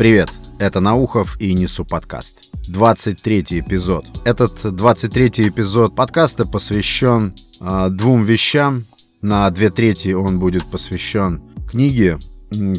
Привет, это Наухов и Несу подкаст. 23 эпизод. Этот 23 эпизод подкаста посвящен э, двум вещам. На две трети он будет посвящен книге,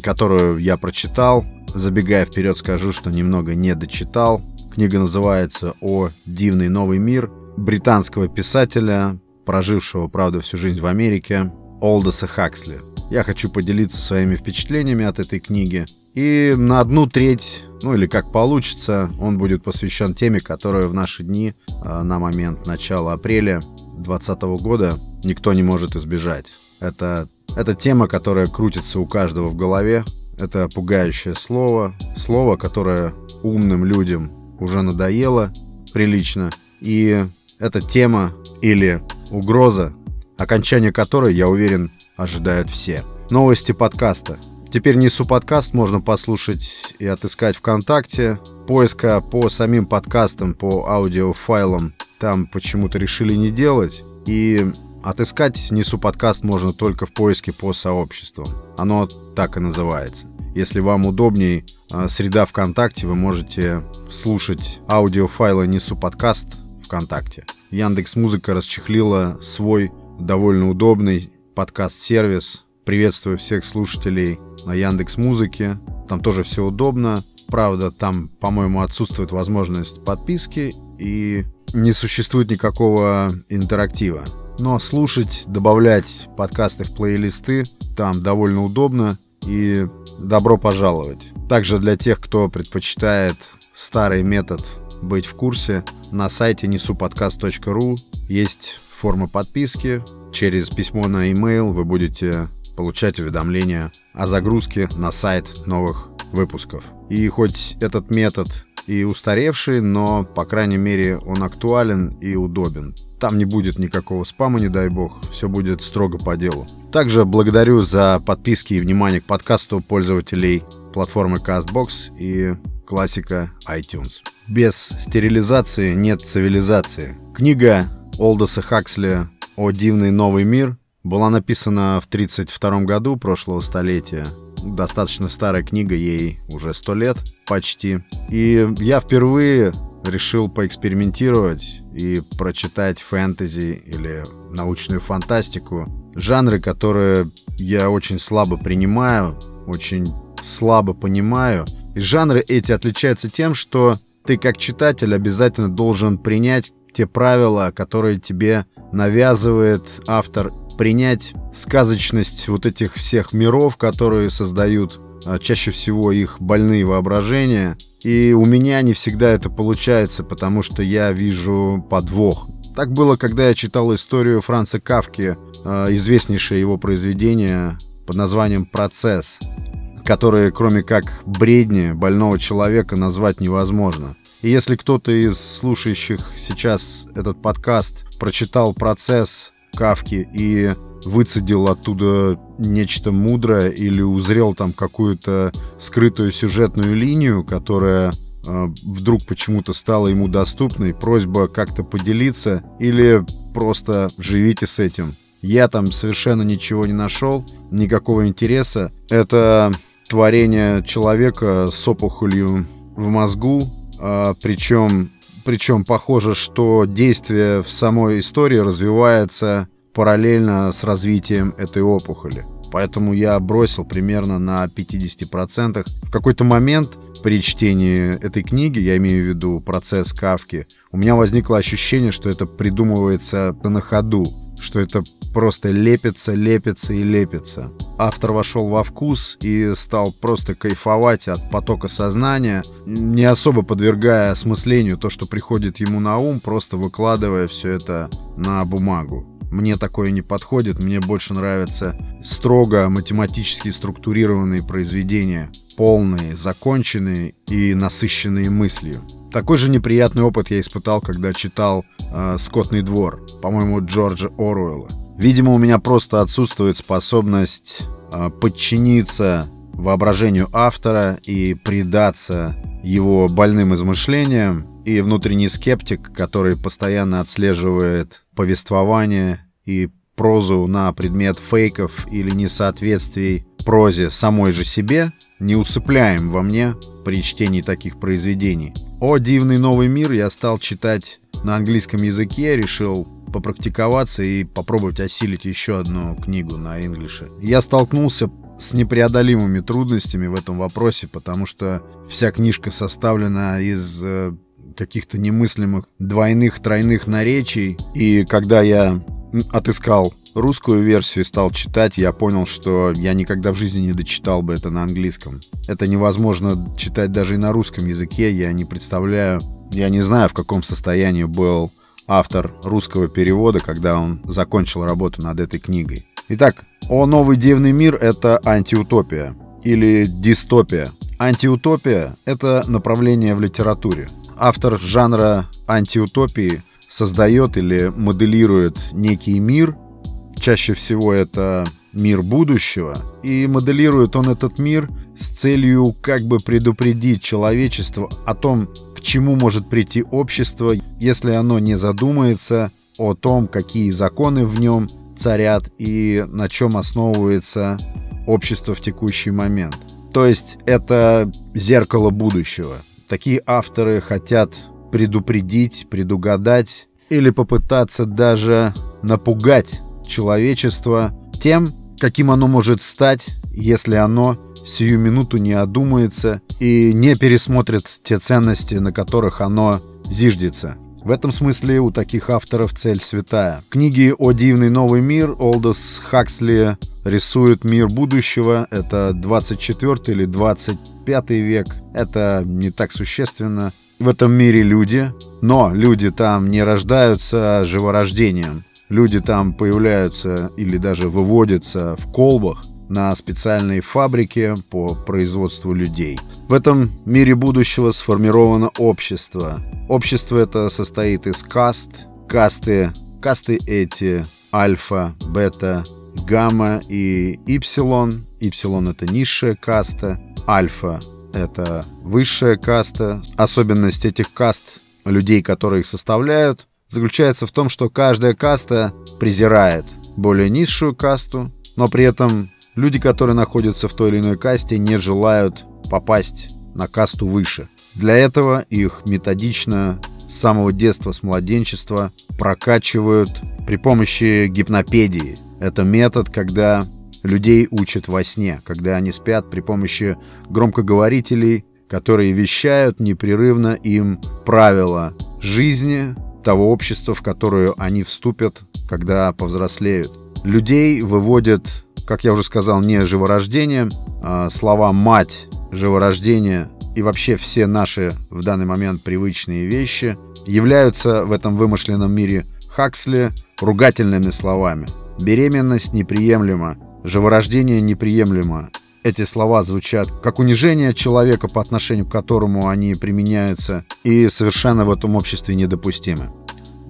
которую я прочитал. Забегая вперед, скажу, что немного не дочитал. Книга называется «О дивный новый мир» британского писателя, прожившего, правда, всю жизнь в Америке, Олдоса Хаксли. Я хочу поделиться своими впечатлениями от этой книги – и на одну треть, ну или как получится, он будет посвящен теме, которая в наши дни, э, на момент начала апреля 2020 года, никто не может избежать. Это, это тема, которая крутится у каждого в голове. Это пугающее слово. Слово, которое умным людям уже надоело прилично. И эта тема или угроза, окончание которой, я уверен, ожидают все. Новости подкаста – Теперь несу подкаст, можно послушать и отыскать ВКонтакте. Поиска по самим подкастам, по аудиофайлам там почему-то решили не делать. И отыскать несу подкаст можно только в поиске по сообществам. Оно так и называется. Если вам удобней а, среда ВКонтакте, вы можете слушать аудиофайлы «Несу подкаст» ВКонтакте. Яндекс Музыка расчехлила свой довольно удобный подкаст-сервис. Приветствую всех слушателей на Яндекс Музыке. Там тоже все удобно. Правда, там, по-моему, отсутствует возможность подписки и не существует никакого интерактива. Но слушать, добавлять подкасты в плейлисты там довольно удобно и добро пожаловать. Также для тех, кто предпочитает старый метод быть в курсе, на сайте несуподкаст.ру есть форма подписки. Через письмо на e-mail вы будете получать уведомления о загрузке на сайт новых выпусков. И хоть этот метод и устаревший, но, по крайней мере, он актуален и удобен. Там не будет никакого спама, не дай бог, все будет строго по делу. Также благодарю за подписки и внимание к подкасту пользователей платформы CastBox и классика iTunes. Без стерилизации нет цивилизации. Книга Олдоса Хаксли «О дивный новый мир» была написана в 1932 году прошлого столетия. Достаточно старая книга, ей уже сто лет почти. И я впервые решил поэкспериментировать и прочитать фэнтези или научную фантастику. Жанры, которые я очень слабо принимаю, очень слабо понимаю. И жанры эти отличаются тем, что ты как читатель обязательно должен принять те правила, которые тебе навязывает автор принять сказочность вот этих всех миров, которые создают а, чаще всего их больные воображения. И у меня не всегда это получается, потому что я вижу подвох. Так было, когда я читал историю Франца Кавки, а, известнейшее его произведение под названием «Процесс», которое, кроме как бредни больного человека, назвать невозможно. И если кто-то из слушающих сейчас этот подкаст прочитал «Процесс», Кавки и выцедил оттуда нечто мудрое или узрел там какую-то скрытую сюжетную линию, которая э, вдруг почему-то стала ему доступной, просьба как-то поделиться или просто живите с этим. Я там совершенно ничего не нашел, никакого интереса. Это творение человека с опухолью в мозгу, э, причем причем похоже, что действие в самой истории развивается параллельно с развитием этой опухоли. Поэтому я бросил примерно на 50%. В какой-то момент при чтении этой книги, я имею в виду процесс Кавки, у меня возникло ощущение, что это придумывается на ходу, что это просто лепится, лепится и лепится. Автор вошел во вкус и стал просто кайфовать от потока сознания, не особо подвергая осмыслению то, что приходит ему на ум, просто выкладывая все это на бумагу. Мне такое не подходит, мне больше нравятся строго математически структурированные произведения, полные, законченные и насыщенные мыслью. Такой же неприятный опыт я испытал, когда читал э, «Скотный двор», по-моему, Джорджа Оруэлла. Видимо, у меня просто отсутствует способность э, подчиниться воображению автора и предаться его больным измышлениям, и внутренний скептик, который постоянно отслеживает повествование и прозу на предмет фейков или несоответствий прозе самой же себе, неусыпляем во мне при чтении таких произведений. «О дивный новый мир» я стал читать на английском языке, решил попрактиковаться и попробовать осилить еще одну книгу на инглише. Я столкнулся с непреодолимыми трудностями в этом вопросе, потому что вся книжка составлена из э, каких-то немыслимых двойных, тройных наречий. И когда я отыскал русскую версию стал читать, я понял, что я никогда в жизни не дочитал бы это на английском. Это невозможно читать даже и на русском языке. Я не представляю, я не знаю, в каком состоянии был автор русского перевода, когда он закончил работу над этой книгой. Итак, «О новый дивный мир» — это антиутопия или дистопия. Антиутопия — это направление в литературе. Автор жанра антиутопии создает или моделирует некий мир, чаще всего это мир будущего, и моделирует он этот мир с целью как бы предупредить человечество о том, к чему может прийти общество, если оно не задумается о том, какие законы в нем царят и на чем основывается общество в текущий момент. То есть это зеркало будущего. Такие авторы хотят предупредить, предугадать или попытаться даже напугать человечество тем, каким оно может стать, если оно сию минуту не одумается и не пересмотрит те ценности, на которых оно зиждется. В этом смысле у таких авторов цель святая. Книги «О дивный новый мир» Олдос Хаксли рисует мир будущего. Это 24 или 25 век. Это не так существенно. В этом мире люди, но люди там не рождаются живорождением. Люди там появляются или даже выводятся в колбах на специальной фабрике по производству людей. В этом мире будущего сформировано общество. Общество это состоит из каст. Касты, касты эти альфа, бета, гамма и ипсилон. Ипсилон это низшая каста. Альфа это высшая каста. Особенность этих каст людей, которые их составляют, заключается в том, что каждая каста презирает более низшую касту, но при этом Люди, которые находятся в той или иной касте, не желают попасть на касту выше. Для этого их методично с самого детства, с младенчества прокачивают при помощи гипнопедии. Это метод, когда людей учат во сне, когда они спят при помощи громкоговорителей, которые вещают непрерывно им правила жизни того общества, в которое они вступят, когда повзрослеют. Людей выводят как я уже сказал, не живорождение. А слова «мать», «живорождение» и вообще все наши в данный момент привычные вещи являются в этом вымышленном мире Хаксли ругательными словами. Беременность неприемлема, живорождение неприемлемо. Эти слова звучат как унижение человека, по отношению к которому они применяются, и совершенно в этом обществе недопустимы.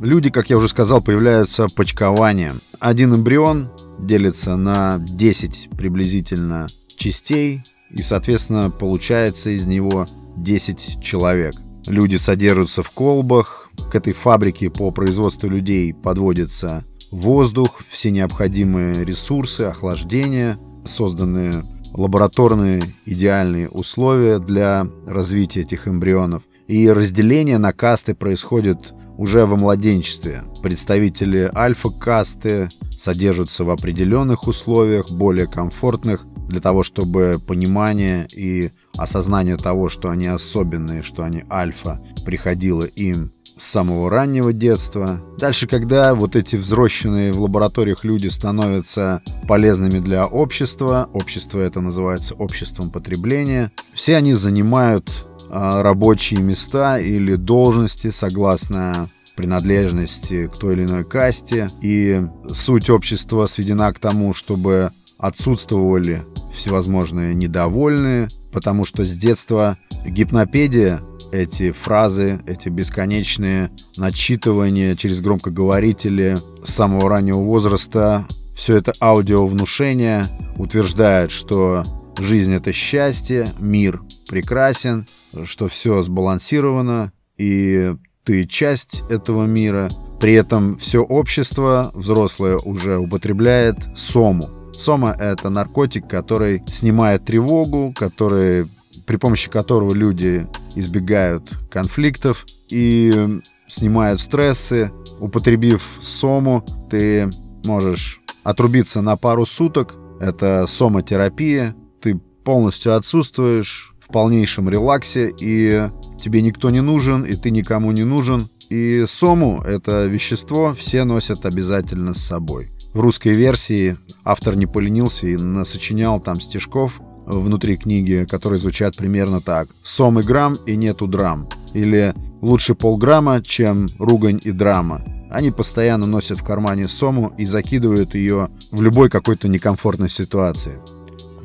Люди, как я уже сказал, появляются почкованием. Один эмбрион делится на 10 приблизительно частей, и, соответственно, получается из него 10 человек. Люди содержатся в колбах, к этой фабрике по производству людей подводится воздух, все необходимые ресурсы, охлаждение, созданы лабораторные идеальные условия для развития этих эмбрионов. И разделение на касты происходит уже во младенчестве. Представители альфа-касты содержатся в определенных условиях, более комфортных, для того, чтобы понимание и осознание того, что они особенные, что они альфа, приходило им с самого раннего детства. Дальше, когда вот эти взросшенные в лабораториях люди становятся полезными для общества, общество это называется обществом потребления, все они занимают а, рабочие места или должности согласно принадлежности к той или иной касте. И суть общества сведена к тому, чтобы отсутствовали всевозможные недовольные, потому что с детства гипнопедия эти фразы, эти бесконечные начитывания через громкоговорители с самого раннего возраста, все это аудиовнушение утверждает, что жизнь — это счастье, мир прекрасен, что все сбалансировано, и ты часть этого мира. При этом все общество взрослое уже употребляет сому. Сома — это наркотик, который снимает тревогу, который, при помощи которого люди избегают конфликтов и снимают стрессы. Употребив сому, ты можешь отрубиться на пару суток. Это сомотерапия. Ты полностью отсутствуешь в полнейшем релаксе, и тебе никто не нужен, и ты никому не нужен. И сому — это вещество, все носят обязательно с собой. В русской версии автор не поленился и насочинял там стишков внутри книги, которые звучат примерно так. «Сом и грамм, и нету драм». Или «Лучше полграмма, чем ругань и драма». Они постоянно носят в кармане сому и закидывают ее в любой какой-то некомфортной ситуации.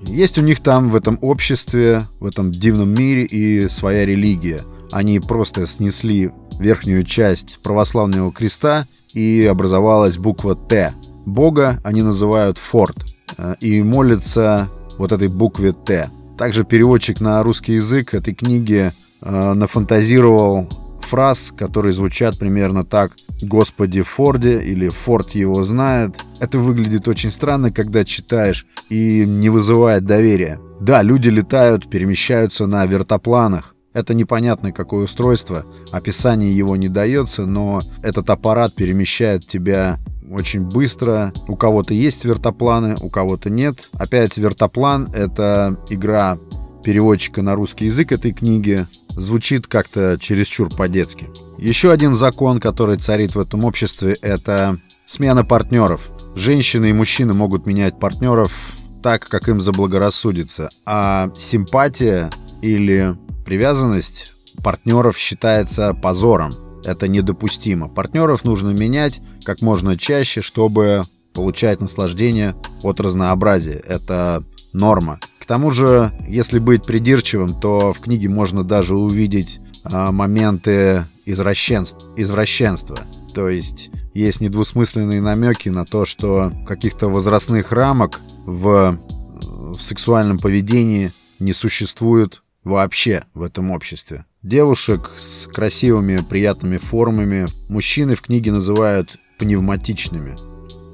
Есть у них там в этом обществе, в этом дивном мире и своя религия. Они просто снесли верхнюю часть православного креста и образовалась буква «Т», Бога они называют Форд э, и молятся вот этой букве Т. Также переводчик на русский язык этой книги э, нафантазировал фраз, которые звучат примерно так «Господи Форде» или «Форд его знает». Это выглядит очень странно, когда читаешь и не вызывает доверия. Да, люди летают, перемещаются на вертопланах. Это непонятное какое устройство, описание его не дается, но этот аппарат перемещает тебя очень быстро. У кого-то есть вертопланы, у кого-то нет. Опять вертоплан — это игра переводчика на русский язык этой книги. Звучит как-то чересчур по-детски. Еще один закон, который царит в этом обществе, это смена партнеров. Женщины и мужчины могут менять партнеров так, как им заблагорассудится. А симпатия или привязанность партнеров считается позором. Это недопустимо. Партнеров нужно менять как можно чаще, чтобы получать наслаждение от разнообразия. Это норма. К тому же, если быть придирчивым, то в книге можно даже увидеть а, моменты извращенств, извращенства. То есть есть недвусмысленные намеки на то, что каких-то возрастных рамок в, в сексуальном поведении не существует вообще в этом обществе. Девушек с красивыми, приятными формами мужчины в книге называют пневматичными.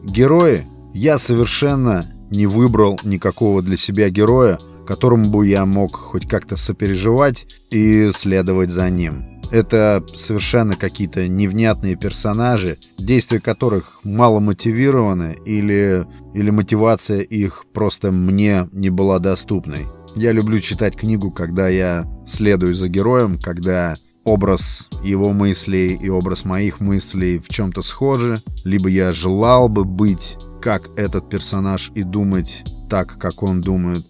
Герои я совершенно не выбрал никакого для себя героя, которому бы я мог хоть как-то сопереживать и следовать за ним. Это совершенно какие-то невнятные персонажи, действия которых мало мотивированы или, или мотивация их просто мне не была доступной. Я люблю читать книгу, когда я следую за героем, когда образ его мыслей и образ моих мыслей в чем-то схожи, либо я желал бы быть как этот персонаж и думать так, как он думает,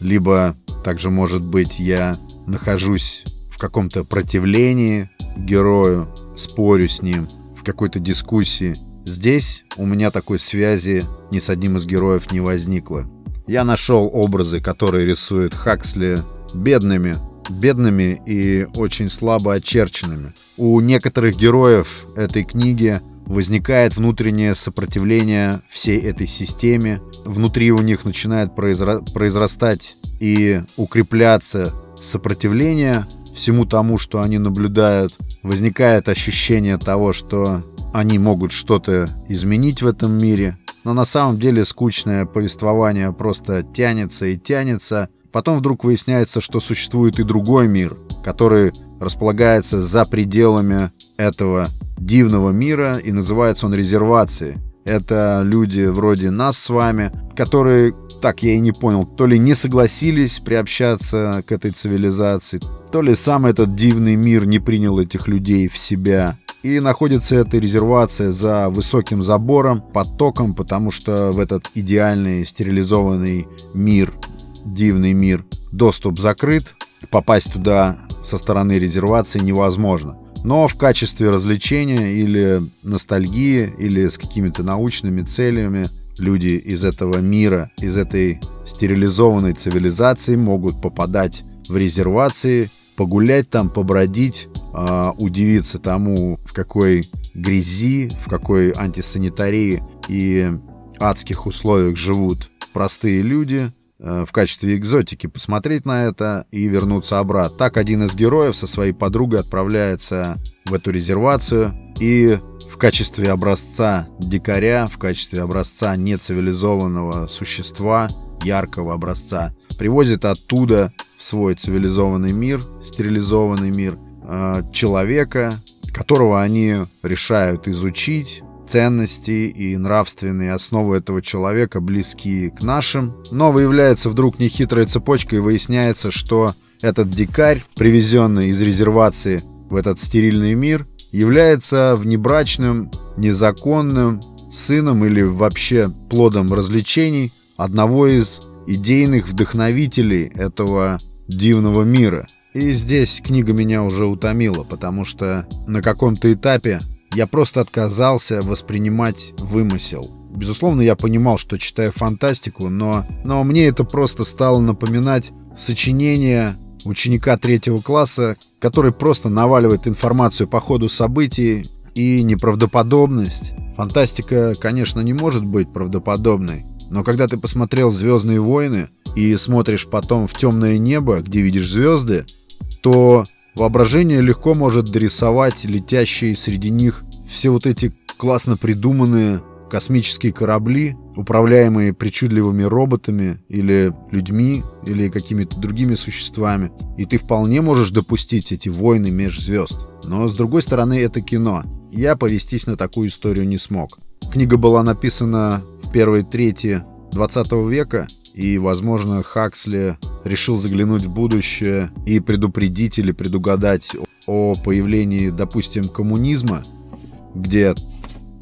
либо также, может быть, я нахожусь в каком-то противлении герою, спорю с ним, в какой-то дискуссии. Здесь у меня такой связи ни с одним из героев не возникло. Я нашел образы, которые рисует Хаксли бедными, бедными и очень слабо очерченными. У некоторых героев этой книги возникает внутреннее сопротивление всей этой системе. Внутри у них начинает произра произрастать и укрепляться сопротивление всему тому, что они наблюдают. Возникает ощущение того, что они могут что-то изменить в этом мире, но на самом деле скучное повествование просто тянется и тянется. Потом вдруг выясняется, что существует и другой мир, который располагается за пределами этого дивного мира, и называется он резервацией. Это люди вроде нас с вами, которые, так я и не понял, то ли не согласились приобщаться к этой цивилизации, то ли сам этот дивный мир не принял этих людей в себя. И находится эта резервация за высоким забором, потоком, потому что в этот идеальный стерилизованный мир, дивный мир, доступ закрыт, попасть туда со стороны резервации невозможно. Но в качестве развлечения или ностальгии, или с какими-то научными целями люди из этого мира, из этой стерилизованной цивилизации могут попадать в резервации, погулять там, побродить, э, удивиться тому, в какой грязи, в какой антисанитарии и адских условиях живут простые люди, в качестве экзотики посмотреть на это и вернуться обратно. Так один из героев со своей подругой отправляется в эту резервацию и в качестве образца дикаря, в качестве образца нецивилизованного существа, яркого образца, привозит оттуда в свой цивилизованный мир, стерилизованный мир, э, человека, которого они решают изучить, ценности и нравственные основы этого человека близки к нашим, но выявляется вдруг нехитрая цепочка и выясняется, что этот дикарь, привезенный из резервации в этот стерильный мир, является внебрачным, незаконным сыном или вообще плодом развлечений одного из идейных вдохновителей этого дивного мира. И здесь книга меня уже утомила, потому что на каком-то этапе я просто отказался воспринимать вымысел. Безусловно, я понимал, что читаю фантастику, но, но мне это просто стало напоминать сочинение ученика третьего класса, который просто наваливает информацию по ходу событий и неправдоподобность. Фантастика, конечно, не может быть правдоподобной, но когда ты посмотрел «Звездные войны» и смотришь потом в темное небо, где видишь звезды, то воображение легко может дорисовать летящие среди них все вот эти классно придуманные космические корабли, управляемые причудливыми роботами или людьми, или какими-то другими существами. И ты вполне можешь допустить эти войны меж звезд. Но, с другой стороны, это кино. Я повестись на такую историю не смог. Книга была написана в первой трети 20 века, и, возможно, Хаксли решил заглянуть в будущее и предупредить или предугадать о появлении, допустим, коммунизма, где,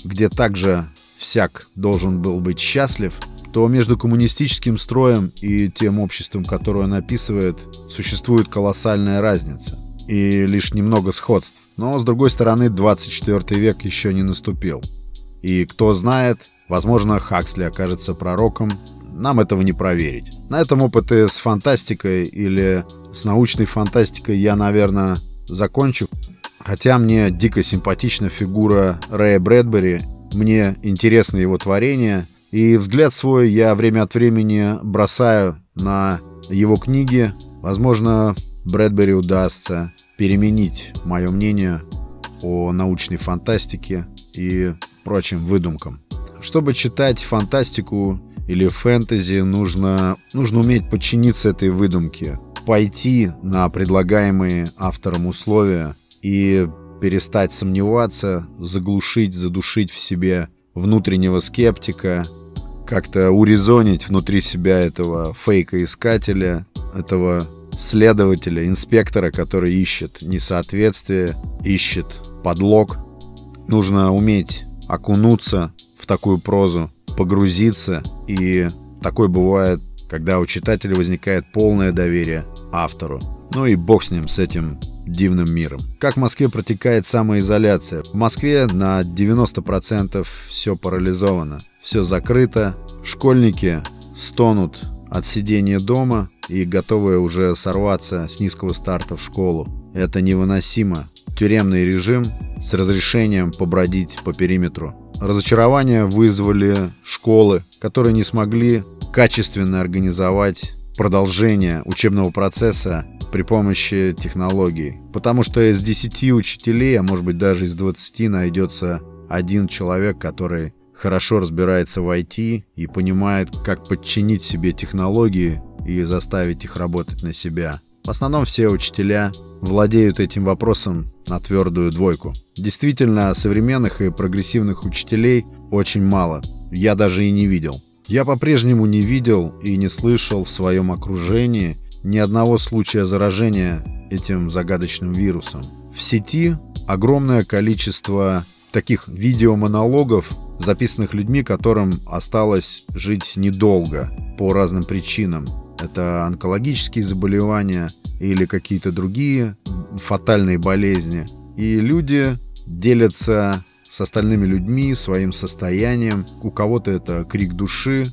где также всяк должен был быть счастлив, то между коммунистическим строем и тем обществом, которое он описывает, существует колоссальная разница и лишь немного сходств. Но, с другой стороны, 24 век еще не наступил. И кто знает, возможно, Хаксли окажется пророком, нам этого не проверить. На этом опыты с фантастикой или с научной фантастикой я, наверное, закончу. Хотя мне дико симпатична фигура Рэя Брэдбери мне интересно его творение, и взгляд свой я время от времени бросаю на его книги. Возможно, Брэдбери удастся переменить мое мнение о научной фантастике и прочим выдумкам. Чтобы читать фантастику или фэнтези, нужно, нужно уметь подчиниться этой выдумке, пойти на предлагаемые автором условия и перестать сомневаться, заглушить, задушить в себе внутреннего скептика, как-то урезонить внутри себя этого фейка-искателя, этого следователя, инспектора, который ищет несоответствие, ищет подлог. Нужно уметь окунуться в такую прозу, погрузиться, и такое бывает, когда у читателя возникает полное доверие автору. Ну и бог с ним, с этим дивным миром. Как в Москве протекает самоизоляция? В Москве на 90% все парализовано, все закрыто, школьники стонут от сидения дома и готовы уже сорваться с низкого старта в школу. Это невыносимо. Тюремный режим с разрешением побродить по периметру. Разочарование вызвали школы, которые не смогли качественно организовать продолжение учебного процесса при помощи технологий. Потому что из 10 учителей, а может быть даже из 20 найдется один человек, который хорошо разбирается в IT и понимает, как подчинить себе технологии и заставить их работать на себя. В основном все учителя владеют этим вопросом на твердую двойку. Действительно, современных и прогрессивных учителей очень мало. Я даже и не видел. Я по-прежнему не видел и не слышал в своем окружении ни одного случая заражения этим загадочным вирусом. В сети огромное количество таких видеомонологов, записанных людьми, которым осталось жить недолго по разным причинам. Это онкологические заболевания или какие-то другие фатальные болезни. И люди делятся с остальными людьми своим состоянием. У кого-то это крик души,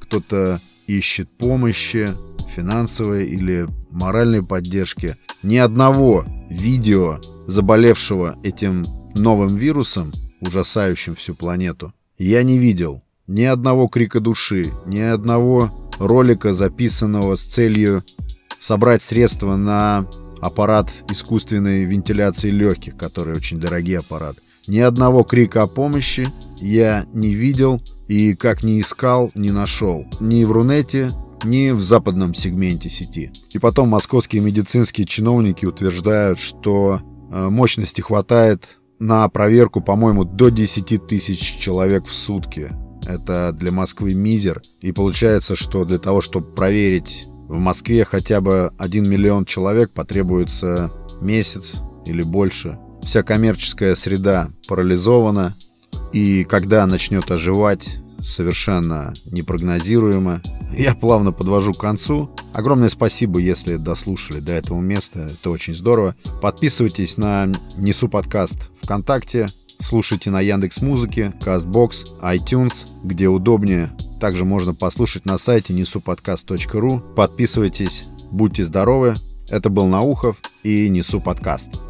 кто-то ищет помощи, финансовой или моральной поддержки. Ни одного видео заболевшего этим новым вирусом, ужасающим всю планету, я не видел. Ни одного крика души, ни одного ролика, записанного с целью собрать средства на аппарат искусственной вентиляции легких, который очень дорогий аппарат. Ни одного крика о помощи я не видел и, как ни искал, не нашел. Ни в Рунете, ни в западном сегменте сети. И потом московские медицинские чиновники утверждают, что э, мощности хватает на проверку, по-моему, до 10 тысяч человек в сутки. Это для Москвы мизер. И получается, что для того, чтобы проверить в Москве хотя бы 1 миллион человек, потребуется месяц или больше. Вся коммерческая среда парализована. И когда начнет оживать, совершенно непрогнозируемо. Я плавно подвожу к концу. Огромное спасибо, если дослушали до этого места. Это очень здорово. Подписывайтесь на Несу подкаст ВКонтакте. Слушайте на Яндекс Музыке, Castbox, iTunes, где удобнее. Также можно послушать на сайте несуподкаст.ру. Подписывайтесь, будьте здоровы. Это был Наухов и Несу подкаст.